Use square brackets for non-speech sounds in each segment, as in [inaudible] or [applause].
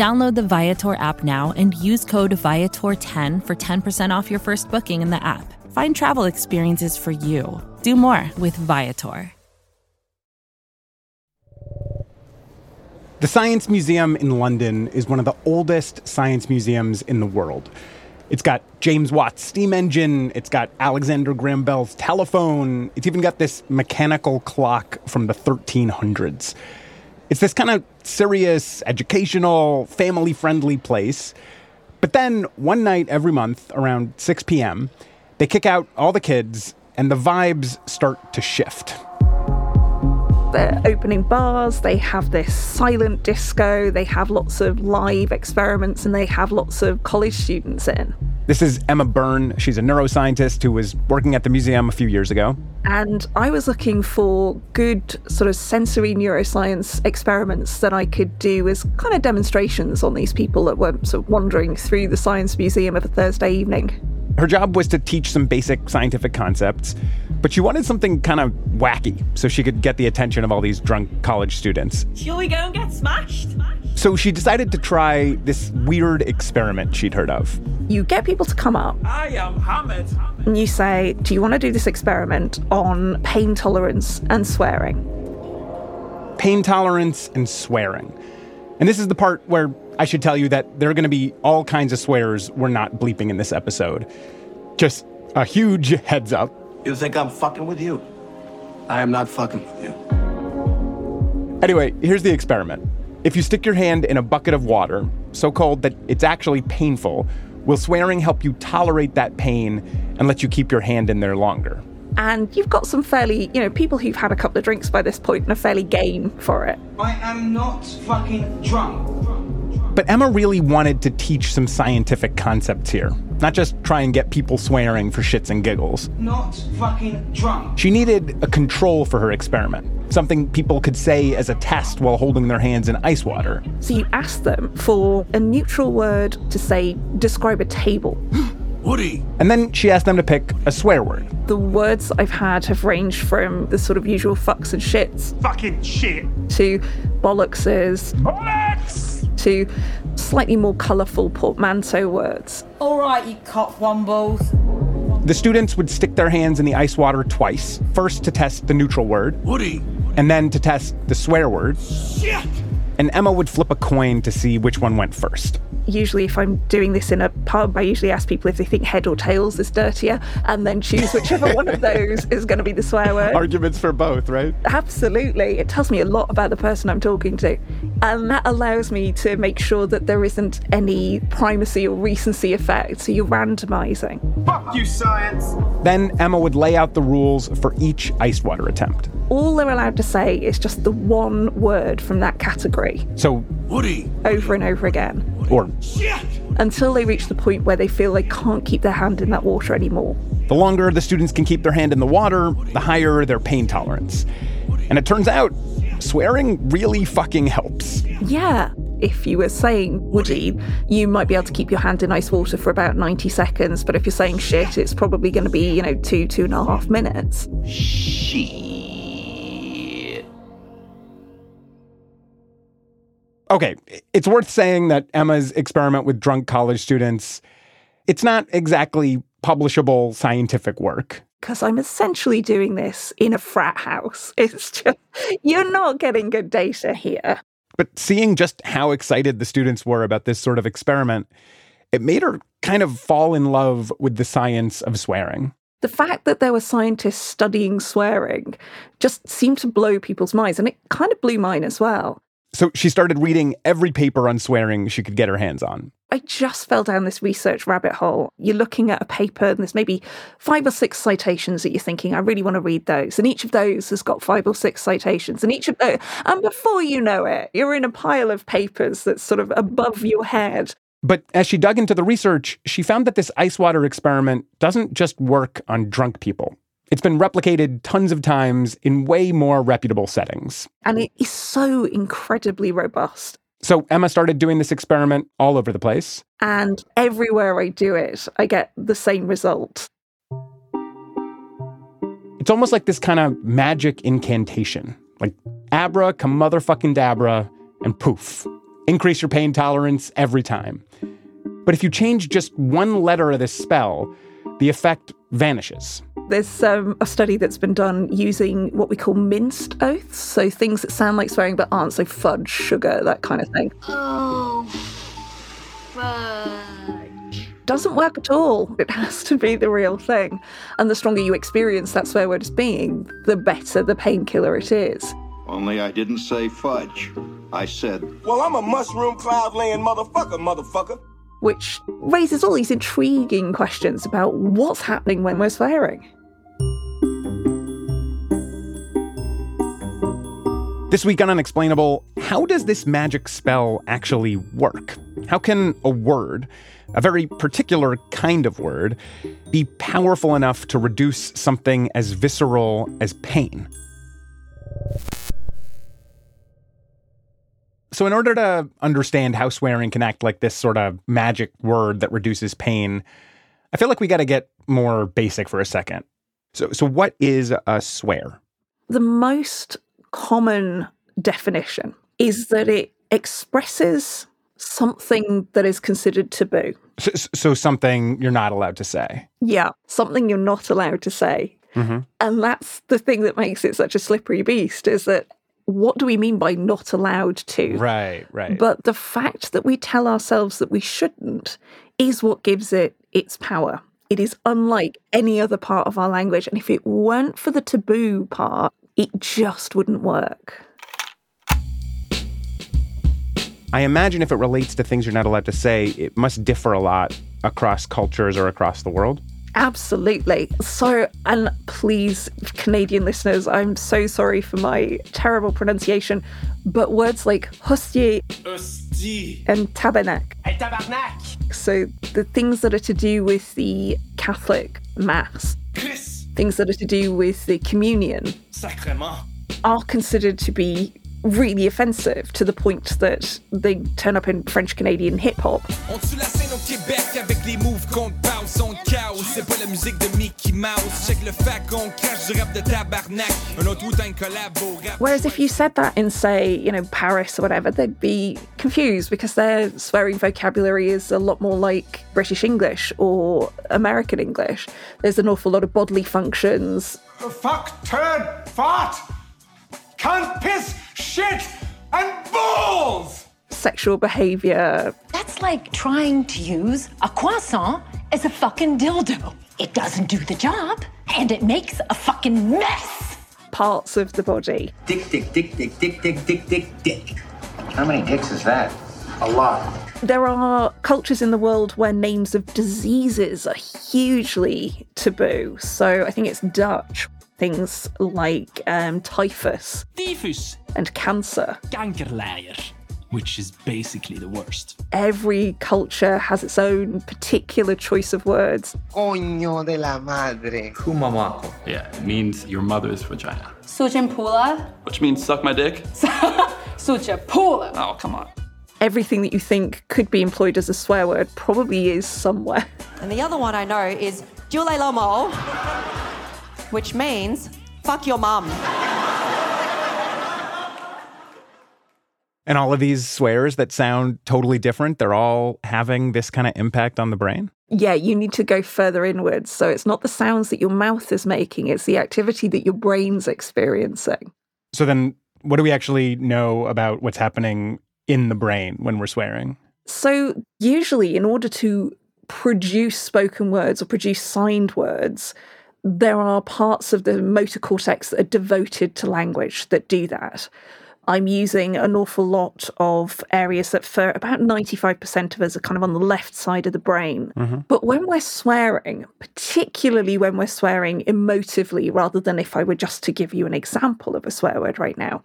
Download the Viator app now and use code Viator10 for 10% off your first booking in the app. Find travel experiences for you. Do more with Viator. The Science Museum in London is one of the oldest science museums in the world. It's got James Watt's steam engine, it's got Alexander Graham Bell's telephone, it's even got this mechanical clock from the 1300s. It's this kind of serious, educational, family friendly place. But then one night every month around 6 p.m., they kick out all the kids and the vibes start to shift. They're opening bars, they have this silent disco, they have lots of live experiments, and they have lots of college students in. This is Emma Byrne. She's a neuroscientist who was working at the museum a few years ago. And I was looking for good sort of sensory neuroscience experiments that I could do as kind of demonstrations on these people that were sort of wandering through the Science Museum of a Thursday evening. Her job was to teach some basic scientific concepts, but she wanted something kind of wacky so she could get the attention of all these drunk college students. Shall we go and get smashed? So she decided to try this weird experiment she'd heard of. You get people to come up I am Hamid. and you say, Do you want to do this experiment on pain tolerance and swearing? Pain tolerance and swearing. And this is the part where I should tell you that there are going to be all kinds of swears we're not bleeping in this episode. Just a huge heads up. You think I'm fucking with you? I am not fucking with you. Anyway, here's the experiment. If you stick your hand in a bucket of water, so cold that it's actually painful, will swearing help you tolerate that pain and let you keep your hand in there longer? And you've got some fairly, you know, people who've had a couple of drinks by this point and are fairly game for it. I am not fucking drunk. But Emma really wanted to teach some scientific concepts here, not just try and get people swearing for shits and giggles. Not fucking drunk. She needed a control for her experiment, something people could say as a test while holding their hands in ice water. So you ask them for a neutral word to say, describe a table. [gasps] Woody. And then she asked them to pick a swear word. The words I've had have ranged from the sort of usual fucks and shits Fucking shit. to bollockses Bollocks! to slightly more colourful portmanteau words. All right, you cock wombles. The students would stick their hands in the ice water twice, first to test the neutral word, Woody. and then to test the swear word. Shit! And Emma would flip a coin to see which one went first. Usually, if I'm doing this in a pub, I usually ask people if they think head or tails is dirtier and then choose whichever one of those is going to be the swear word. Arguments for both, right? Absolutely. It tells me a lot about the person I'm talking to. And that allows me to make sure that there isn't any primacy or recency effect. So you're randomizing. Fuck you, science! Then Emma would lay out the rules for each ice water attempt. All they're allowed to say is just the one word from that category So, Woody. over and over again or Shit! until they reach the point where they feel they can't keep their hand in that water anymore. the longer the students can keep their hand in the water, the higher their pain tolerance. And it turns out, swearing really fucking helps. Yeah. If you were saying Woody, you might be able to keep your hand in ice water for about 90 seconds, but if you're saying shit, it's probably going to be, you know, two, two and a half minutes. Shit. Okay, it's worth saying that Emma's experiment with drunk college students, it's not exactly publishable scientific work. Because I'm essentially doing this in a frat house. [laughs] It's just, you're not getting good data here. But seeing just how excited the students were about this sort of experiment, it made her kind of fall in love with the science of swearing. The fact that there were scientists studying swearing just seemed to blow people's minds, and it kind of blew mine as well. So she started reading every paper on swearing she could get her hands on. I just fell down this research rabbit hole. You're looking at a paper, and there's maybe five or six citations that you're thinking, I really want to read those. And each of those has got five or six citations. And each of those, and before you know it, you're in a pile of papers that's sort of above your head. But as she dug into the research, she found that this ice water experiment doesn't just work on drunk people. It's been replicated tons of times in way more reputable settings. And it is so incredibly robust. So Emma started doing this experiment all over the place. And everywhere I do it, I get the same result. It's almost like this kind of magic incantation. Like abra, come motherfucking dabra, and poof. Increase your pain tolerance every time. But if you change just one letter of this spell, the effect vanishes. There's um, a study that's been done using what we call minced oaths, so things that sound like swearing but aren't, so fudge, sugar, that kind of thing. Oh, fudge. Doesn't work at all. It has to be the real thing. And the stronger you experience that swear word as being, the better the painkiller it is. Only I didn't say fudge. I said, Well, I'm a mushroom cloud laying motherfucker, motherfucker. Which raises all these intriguing questions about what's happening when we're swearing. This week on Unexplainable, how does this magic spell actually work? How can a word, a very particular kind of word, be powerful enough to reduce something as visceral as pain? So, in order to understand how swearing can act like this sort of magic word that reduces pain, I feel like we got to get more basic for a second. So, so what is a swear? The most common definition is that it expresses something that is considered taboo. So, so something you're not allowed to say. Yeah, something you're not allowed to say. Mm-hmm. And that's the thing that makes it such a slippery beast is that what do we mean by not allowed to? Right, right. But the fact that we tell ourselves that we shouldn't is what gives it its power. It is unlike any other part of our language. And if it weren't for the taboo part, it just wouldn't work. I imagine if it relates to things you're not allowed to say, it must differ a lot across cultures or across the world. Absolutely. So, and please, Canadian listeners, I'm so sorry for my terrible pronunciation, but words like hostie and tabernacle. So, the things that are to do with the Catholic Mass, Chris! things that are to do with the communion, Sacrement! are considered to be really offensive to the point that they turn up in French Canadian hip hop. On tue la scène au Québec avec les moves qu'on te parle, son chaos. C'est pas la musique de Mickey Mouse. Check le fait qu'on crache du rap de tabarnak. Un autre Wu-Tang collab rap. Whereas if you said that in, say, you know, Paris or whatever, they'd be confused because their swearing vocabulary is a lot more like British English or American English. There's an awful lot of bodily functions. Fuck, turd, fart, cunt, piss, shit, and balls! Sexual behavior. That's like trying to use a croissant as a fucking dildo. It doesn't do the job, and it makes a fucking mess. Parts of the body. Dick, dick, dick, dick, dick, dick, dick, dick, dick. How many dicks is that? A lot. There are cultures in the world where names of diseases are hugely taboo. So I think it's Dutch. Things like um, typhus Typhus, and cancer. kankerleier, which is basically the worst. Every culture has its own particular choice of words. Coño de la madre. Kumamako. Yeah, it means your mother's vagina. Sujampula. Which means suck my dick? [laughs] Sujapula. Oh, come on. Everything that you think could be employed as a swear word probably is somewhere. And the other one I know is Jule Lomo, which means fuck your mum. And all of these swears that sound totally different, they're all having this kind of impact on the brain. Yeah, you need to go further inwards. So it's not the sounds that your mouth is making, it's the activity that your brain's experiencing. So then, what do we actually know about what's happening in the brain when we're swearing? So, usually, in order to produce spoken words or produce signed words, there are parts of the motor cortex that are devoted to language that do that. I'm using an awful lot of areas that, for about 95% of us, are kind of on the left side of the brain. Mm-hmm. But when we're swearing, particularly when we're swearing emotively, rather than if I were just to give you an example of a swear word right now,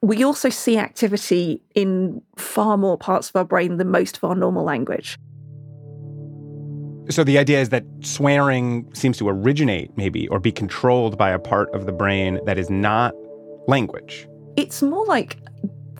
we also see activity in far more parts of our brain than most of our normal language. So the idea is that swearing seems to originate, maybe, or be controlled by a part of the brain that is not language. It's more like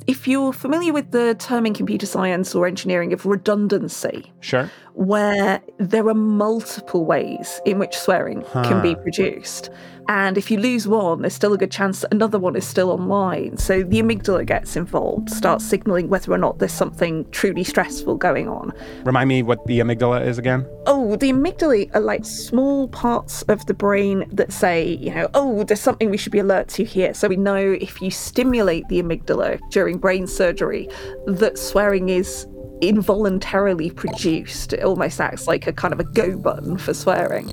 if you're familiar with the term in computer science or engineering of redundancy, Sure. Where there are multiple ways in which swearing can be produced. And if you lose one, there's still a good chance another one is still online. So the amygdala gets involved, starts signaling whether or not there's something truly stressful going on. Remind me what the amygdala is again? Oh, the amygdala are like small parts of the brain that say, you know, oh, there's something we should be alert to here. So we know if you stimulate the amygdala during brain surgery, that swearing is involuntarily produced. It almost acts like a kind of a go button for swearing.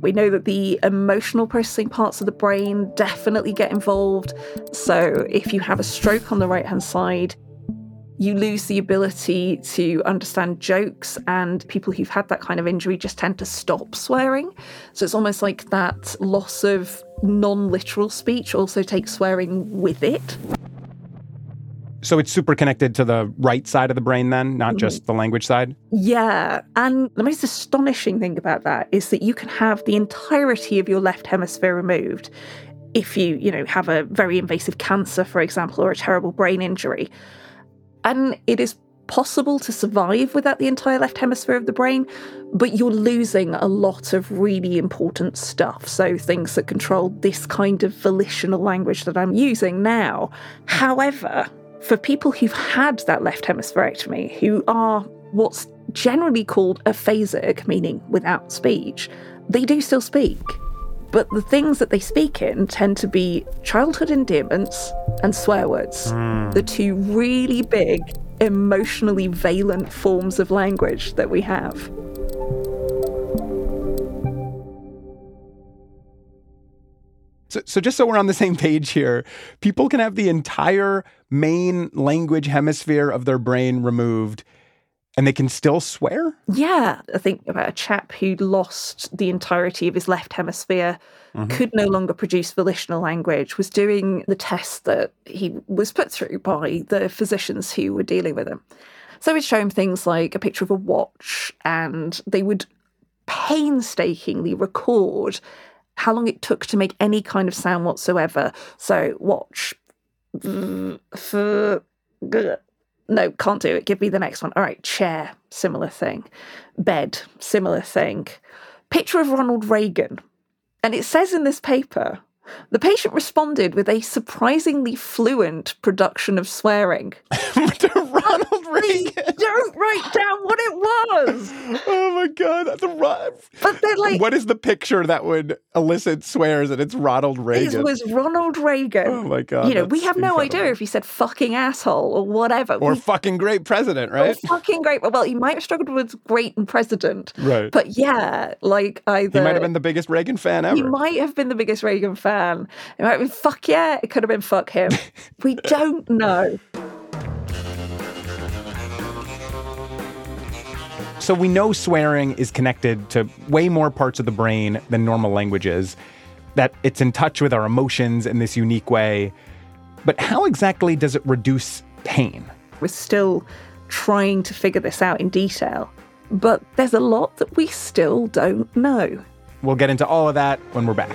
We know that the emotional processing parts of the brain definitely get involved. So if you have a stroke on the right hand side, you lose the ability to understand jokes, and people who've had that kind of injury just tend to stop swearing. So it's almost like that loss of non literal speech also takes swearing with it. So it's super connected to the right side of the brain, then, not mm-hmm. just the language side? Yeah. And the most astonishing thing about that is that you can have the entirety of your left hemisphere removed if you, you know, have a very invasive cancer, for example, or a terrible brain injury. And it is possible to survive without the entire left hemisphere of the brain, but you're losing a lot of really important stuff. So things that control this kind of volitional language that I'm using now. However, for people who've had that left hemispherectomy, who are what's generally called aphasic, meaning without speech, they do still speak. But the things that they speak in tend to be childhood endearments and swear words, hmm. the two really big, emotionally valent forms of language that we have. So, so just so we're on the same page here, people can have the entire main language hemisphere of their brain removed and they can still swear? Yeah, I think about a chap who lost the entirety of his left hemisphere, Mhm. could no longer produce volitional language, was doing the test that he was put through by the physicians who were dealing with him. So we'd show him things like a picture of a watch, and they would painstakingly record how long it took to make any kind of sound whatsoever. So, watch. No, can't do it. Give me the next one. All right, chair, similar thing. Bed, similar thing. Picture of Ronald Reagan. And it says in this paper the patient responded with a surprisingly fluent production of swearing. [laughs] [laughs] Don't write down what it was. Oh my god, the ro- But they're like What is the picture that would elicit swears and it's Ronald Reagan. it was Ronald Reagan. Oh my God, You know, we that's have no incredible. idea if he said fucking asshole or whatever. or We- fucking great president, right? Fucking great. Well, he might have struggled with great and president. Right. But yeah, like either he might have been the biggest Reagan fan ever. He might have been the biggest Reagan fan. It might have been fuck yeah. It could have been fuck him. [laughs] we don't know. So we know swearing is connected to way more parts of the brain than normal languages, that it's in touch with our emotions in this unique way. But how exactly does it reduce pain? We're still trying to figure this out in detail. But there's a lot that we still don't know. We'll get into all of that when we're back.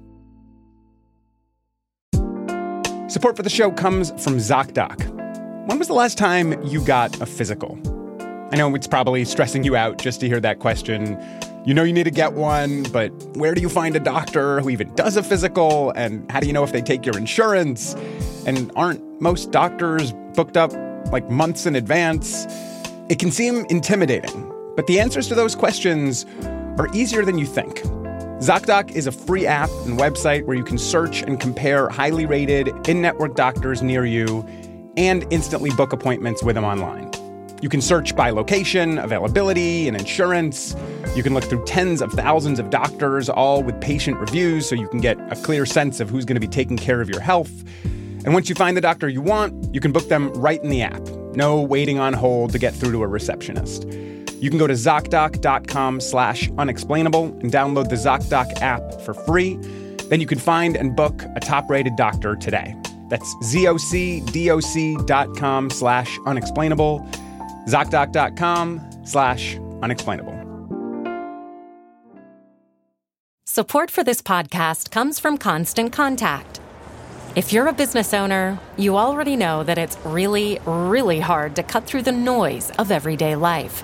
Support for the show comes from ZocDoc. When was the last time you got a physical? I know it's probably stressing you out just to hear that question. You know you need to get one, but where do you find a doctor who even does a physical? And how do you know if they take your insurance? And aren't most doctors booked up like months in advance? It can seem intimidating, but the answers to those questions are easier than you think. ZocDoc is a free app and website where you can search and compare highly rated in network doctors near you and instantly book appointments with them online. You can search by location, availability, and insurance. You can look through tens of thousands of doctors, all with patient reviews, so you can get a clear sense of who's going to be taking care of your health. And once you find the doctor you want, you can book them right in the app. No waiting on hold to get through to a receptionist. You can go to ZocDoc.com slash unexplainable and download the ZocDoc app for free. Then you can find and book a top-rated doctor today. That's ZocDoc.com slash unexplainable. ZocDoc.com slash unexplainable. Support for this podcast comes from Constant Contact. If you're a business owner, you already know that it's really, really hard to cut through the noise of everyday life.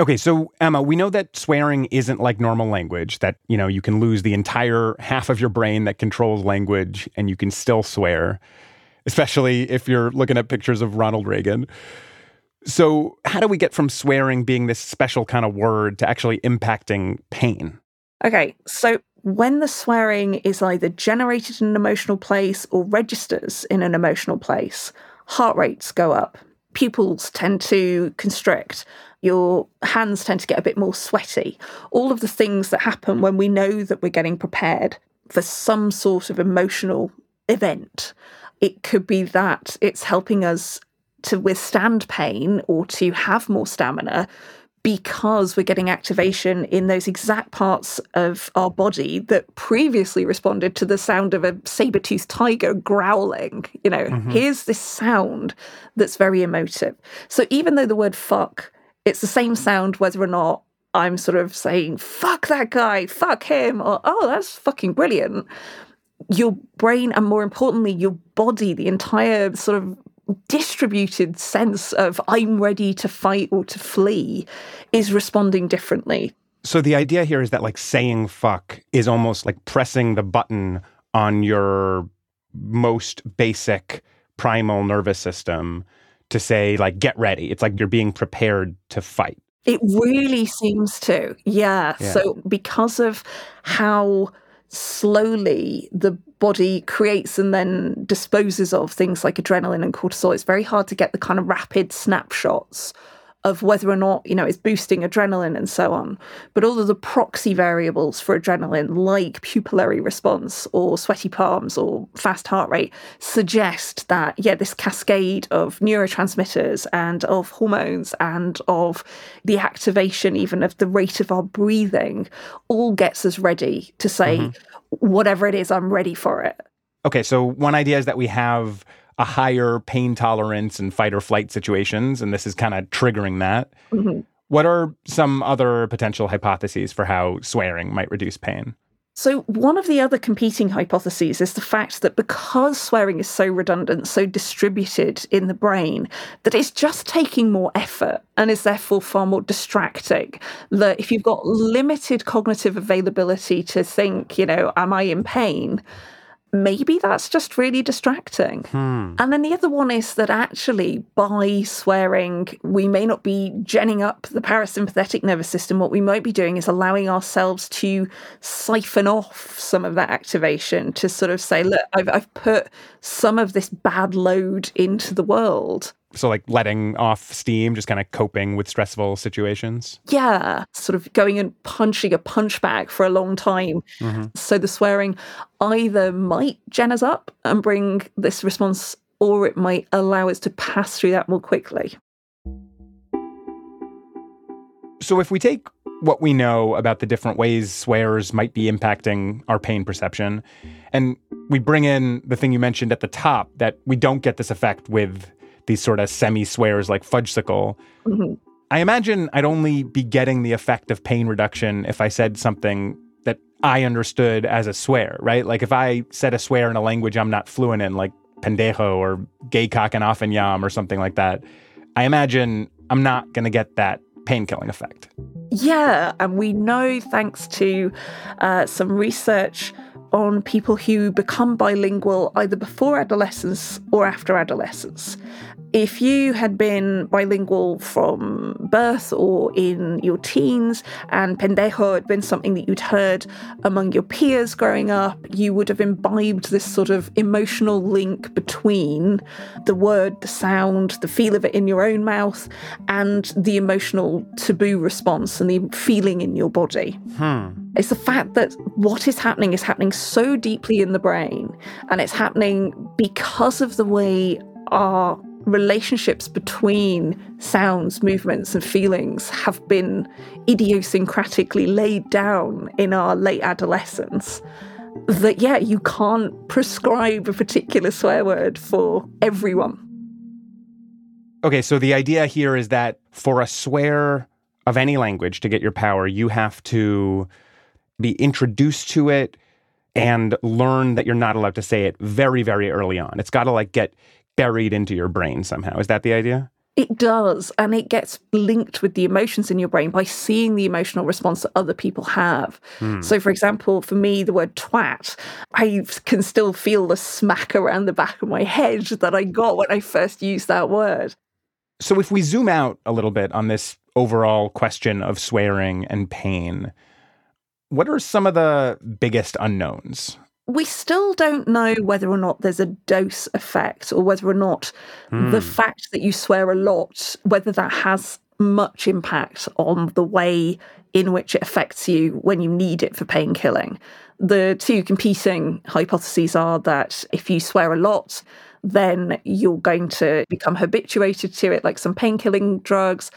Okay, so Emma, we know that swearing isn't like normal language, that, you know, you can lose the entire half of your brain that controls language and you can still swear, especially if you're looking at pictures of Ronald Reagan. So, how do we get from swearing being this special kind of word to actually impacting pain? Okay, so when the swearing is either generated in an emotional place or registers in an emotional place, heart rates go up, pupils tend to constrict, your hands tend to get a bit more sweaty. All of the things that happen when we know that we're getting prepared for some sort of emotional event. It could be that it's helping us to withstand pain or to have more stamina because we're getting activation in those exact parts of our body that previously responded to the sound of a saber-toothed tiger growling. You know, Mhm. here's this sound that's very emotive. So even though the word fuck, it's the same sound whether or not I'm sort of saying, fuck that guy, fuck him, or oh, that's fucking brilliant. Your brain, and more importantly, your body, the entire sort of distributed sense of I'm ready to fight or to flee is responding differently. So, the idea here is that like saying fuck is almost like pressing the button on your most basic primal nervous system to say, like, get ready. It's like you're being prepared to fight. It really seems to. Yeah. Yeah. So because of how slowly the body creates and then disposes of things like adrenaline and cortisol, it's very hard to get the kind of rapid snapshots of whether or not, you know, it's boosting adrenaline and so on. But all of the proxy variables for adrenaline, like pupillary response or sweaty palms or fast heart rate, suggest that, yeah, this cascade of neurotransmitters and of hormones and of the activation even of the rate of our breathing all gets us ready to say, Mhm. whatever it is, I'm ready for it. Okay, so one idea is that we have a higher pain tolerance in fight or flight situations, and this is kind of triggering that. Mhm. What are some other potential hypotheses for how swearing might reduce pain? So, one of the other competing hypotheses is the fact that because swearing is so redundant, so distributed in the brain, that it's just taking more effort and is therefore far more distracting. That if you've got limited cognitive availability to think, you know, am I in pain? Maybe that's just really distracting. Hmm. And then the other one is that actually, by swearing, we may not be genning up the parasympathetic nervous system. What we might be doing is allowing ourselves to siphon off some of that activation to sort of say, look, I've, I've put some of this bad load into the world. So, like letting off steam, just kind of coping with stressful situations. Yeah, sort of going and punching a punch bag for a long time. Mm-hmm. So the swearing either might gen us up and bring this response, or it might allow us to pass through that more quickly. So, if we take what we know about the different ways swears might be impacting our pain perception, and we bring in the thing you mentioned at the top that we don't get this effect with these sort of semi swears like fudgesicle. Mm-hmm. I imagine I'd only be getting the effect of pain reduction if I said something that I understood as a swear, right? Like if I said a swear in a language I'm not fluent in, like pendejo or gay cock and offen yam or something like that, I imagine I'm not going to get that pain killing effect. Yeah, and we know thanks to uh, some research on people who become bilingual either before adolescence or after adolescence. If you had been bilingual from birth or in your teens, and pendejo had been something that you'd heard among your peers growing up, you would have imbibed this sort of emotional link between the word, the sound, the feel of it in your own mouth, and the emotional taboo response and the feeling in your body. Hmm. It's the fact that what is happening is happening so deeply in the brain, and it's happening because of the way our relationships between sounds, movements, and feelings have been idiosyncratically laid down in our late adolescence. That, yeah, you can't prescribe a particular swear word for everyone. Okay, so the idea here is that for a swear of any language to get your power, you have to be introduced to it and learn that you're not allowed to say it very, very early on. It's got to like get buried into your brain somehow. Is that the idea? It does. And it gets linked with the emotions in your brain by seeing the emotional response that other people have. Hmm. So, for example, for me, the word twat, I can still feel the smack around the back of my head that I got when I first used that word. So, if we zoom out a little bit on this overall question of swearing and pain, what are some of the biggest unknowns? We still don't know whether or not there's a dose effect or whether or not Hmm. the fact that you swear a lot, whether that has much impact on the way in which it affects you when you need it for pain killing. The two competing hypotheses are that if you swear a lot, then you're going to become habituated to it, like some pain killing drugs.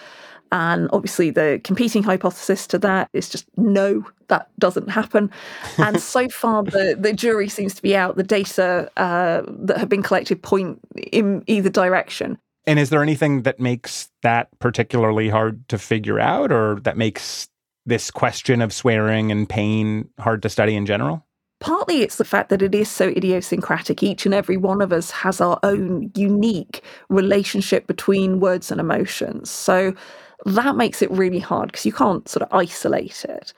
And obviously, the competing hypothesis to that is just no, that doesn't happen. And so [laughs] far, the, the jury seems to be out. The data uh, that have been collected point in either direction. And is there anything that makes that particularly hard to figure out or that makes this question of swearing and pain hard to study in general? Partly it's the fact that it is so idiosyncratic. Each and every one of us has our own unique relationship between words and emotions. So that makes it really hard because you can't sort of isolate it.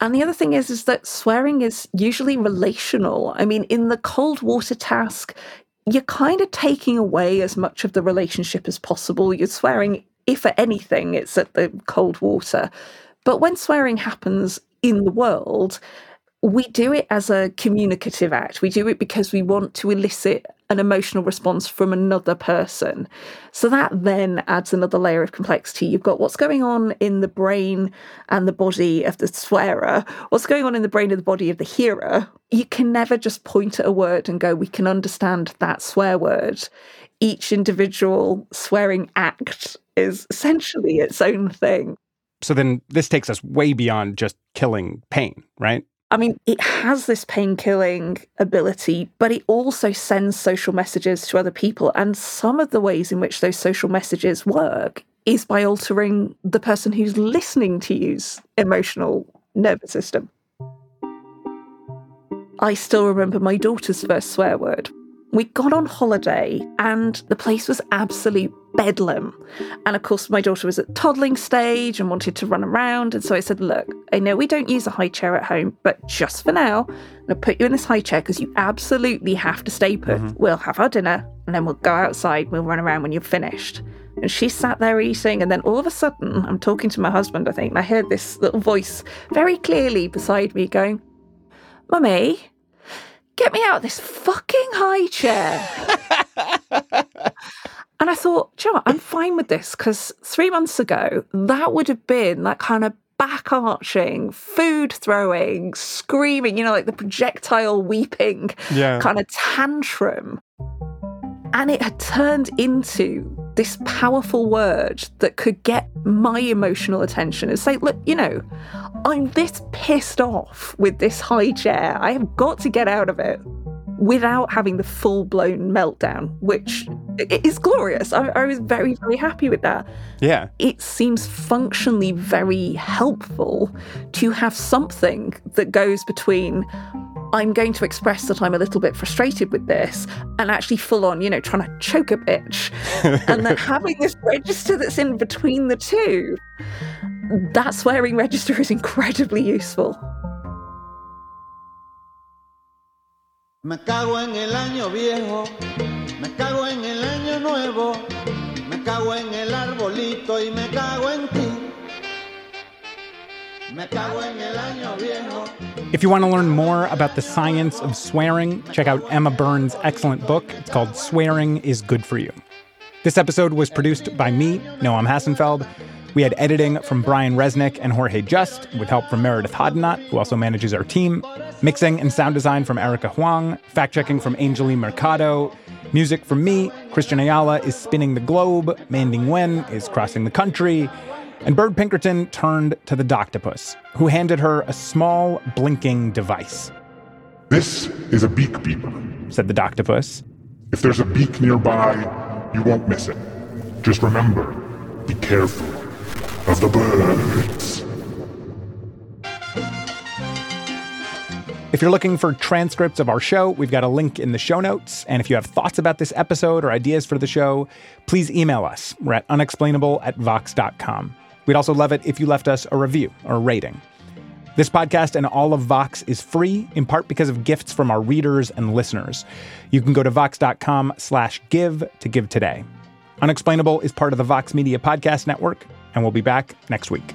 And the other thing is, is that swearing is usually relational. I mean, in the cold water task, you're kind of taking away as much of the relationship as possible. You're swearing, if at anything, it's at the cold water. But when swearing happens in the world, we do it as a communicative act. We do it because we want to elicit an emotional response from another person. So that then adds another layer of complexity. You've got what's going on in the brain and the body of the swearer, what's going on in the brain and the body of the hearer. You can never just point at a word and go, we can understand that swear word. Each individual swearing act is essentially its own thing. So then this takes us way beyond just killing pain, right? I mean, it has this pain killing ability, but it also sends social messages to other people. And some of the ways in which those social messages work is by altering the person who's listening to you's emotional nervous system. I still remember my daughter's first swear word. We got on holiday and the place was absolute bedlam. And of course, my daughter was at toddling stage and wanted to run around. And so I said, Look, I know we don't use a high chair at home, but just for now, I'm going to put you in this high chair because you absolutely have to stay put. Mm-hmm. We'll have our dinner and then we'll go outside. We'll run around when you're finished. And she sat there eating. And then all of a sudden, I'm talking to my husband, I think, and I heard this little voice very clearly beside me going, Mummy, get me out of this fucking high chair. [laughs] and I thought, "Do you know what? I'm fine with this because three months ago, that would have been that kind of back arching, food throwing, screaming, you know, like the projectile weeping Yeah. kind of tantrum. And it had turned into this powerful word that could get my emotional attention and say, look, you know, I'm this pissed off with this high chair. I have got to get out of it without having the full blown meltdown, which is glorious. I, I was very, very happy with that. Yeah. It seems functionally very helpful to have something that goes between I'm going to express that I'm a little bit frustrated with this and actually full on, you know, trying to choke a bitch. [laughs] and then having this register that's in between the two, that swearing register is incredibly useful. Me cago en el año viejo, me cago en el año nuevo, me cago en el arbolito y me cago en ti. If you want to learn more about the science of swearing, check out Emma Byrne's excellent book. It's called Swearing is Good for You. This episode was produced by me, Noam Hassenfeld. We had editing from Brian Resnick and Jorge Just, with help from Meredith Hodnott, who also manages our team. Mixing and sound design from Erica Huang. Fact checking from Angeline Mercado. Music from me. Christian Ayala is spinning the globe. Manding Wen is crossing the country. And Bird Pinkerton turned to the Doctopus, who handed her a small, blinking device. This is a beak beep, said the Doctopus. If there's a beak nearby, you won't miss it. Just remember, be careful of the birds. If you're looking for transcripts of our show, we've got a link in the show notes. And if you have thoughts about this episode or ideas for the show, please email us. We're at unexplainable at vox.com. We'd also love it if you left us a review or a rating. This podcast and all of Vox is free, in part because of gifts from our readers and listeners. You can go to vox.com slash give to give today. Unexplainable is part of the Vox Media Podcast Network, and we'll be back next week.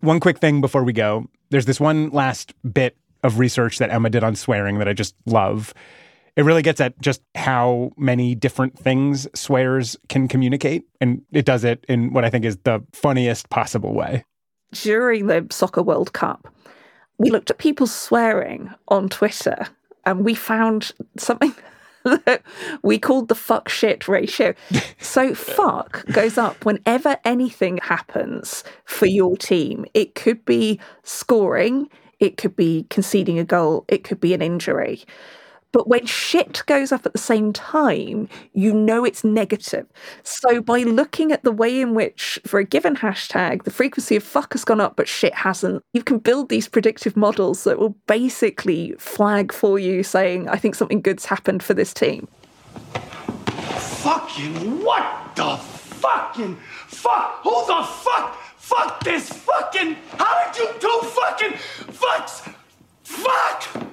One quick thing before we go. There's this one last bit of research that Emma did on swearing that I just love. It really gets at just how many different things swears can communicate, and it does it in what I think is the funniest possible way. During the Soccer World Cup, we looked at people swearing on Twitter and we found something [laughs] that we called the fuck shit ratio. [laughs] So fuck goes up whenever anything happens for your team. It could be scoring, it could be conceding a goal, it could be an injury. But when shit goes up at the same time, you know it's negative. So by looking at the way in which, for a given hashtag, the frequency of fuck has gone up but shit hasn't, you can build these predictive models that will basically flag for you saying, I think something good's happened for this team. Fucking what the fucking fuck? Who the fuck? Fuck this fucking. How did you do fucking fucks? Fuck!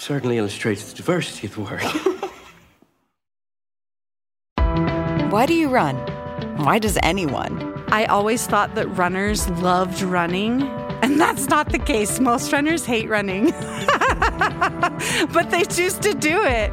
Certainly illustrates the diversity of the word. [laughs] Why do you run? Why does anyone? I always thought that runners loved running, and that's not the case. Most runners hate running, [laughs] but they choose to do it.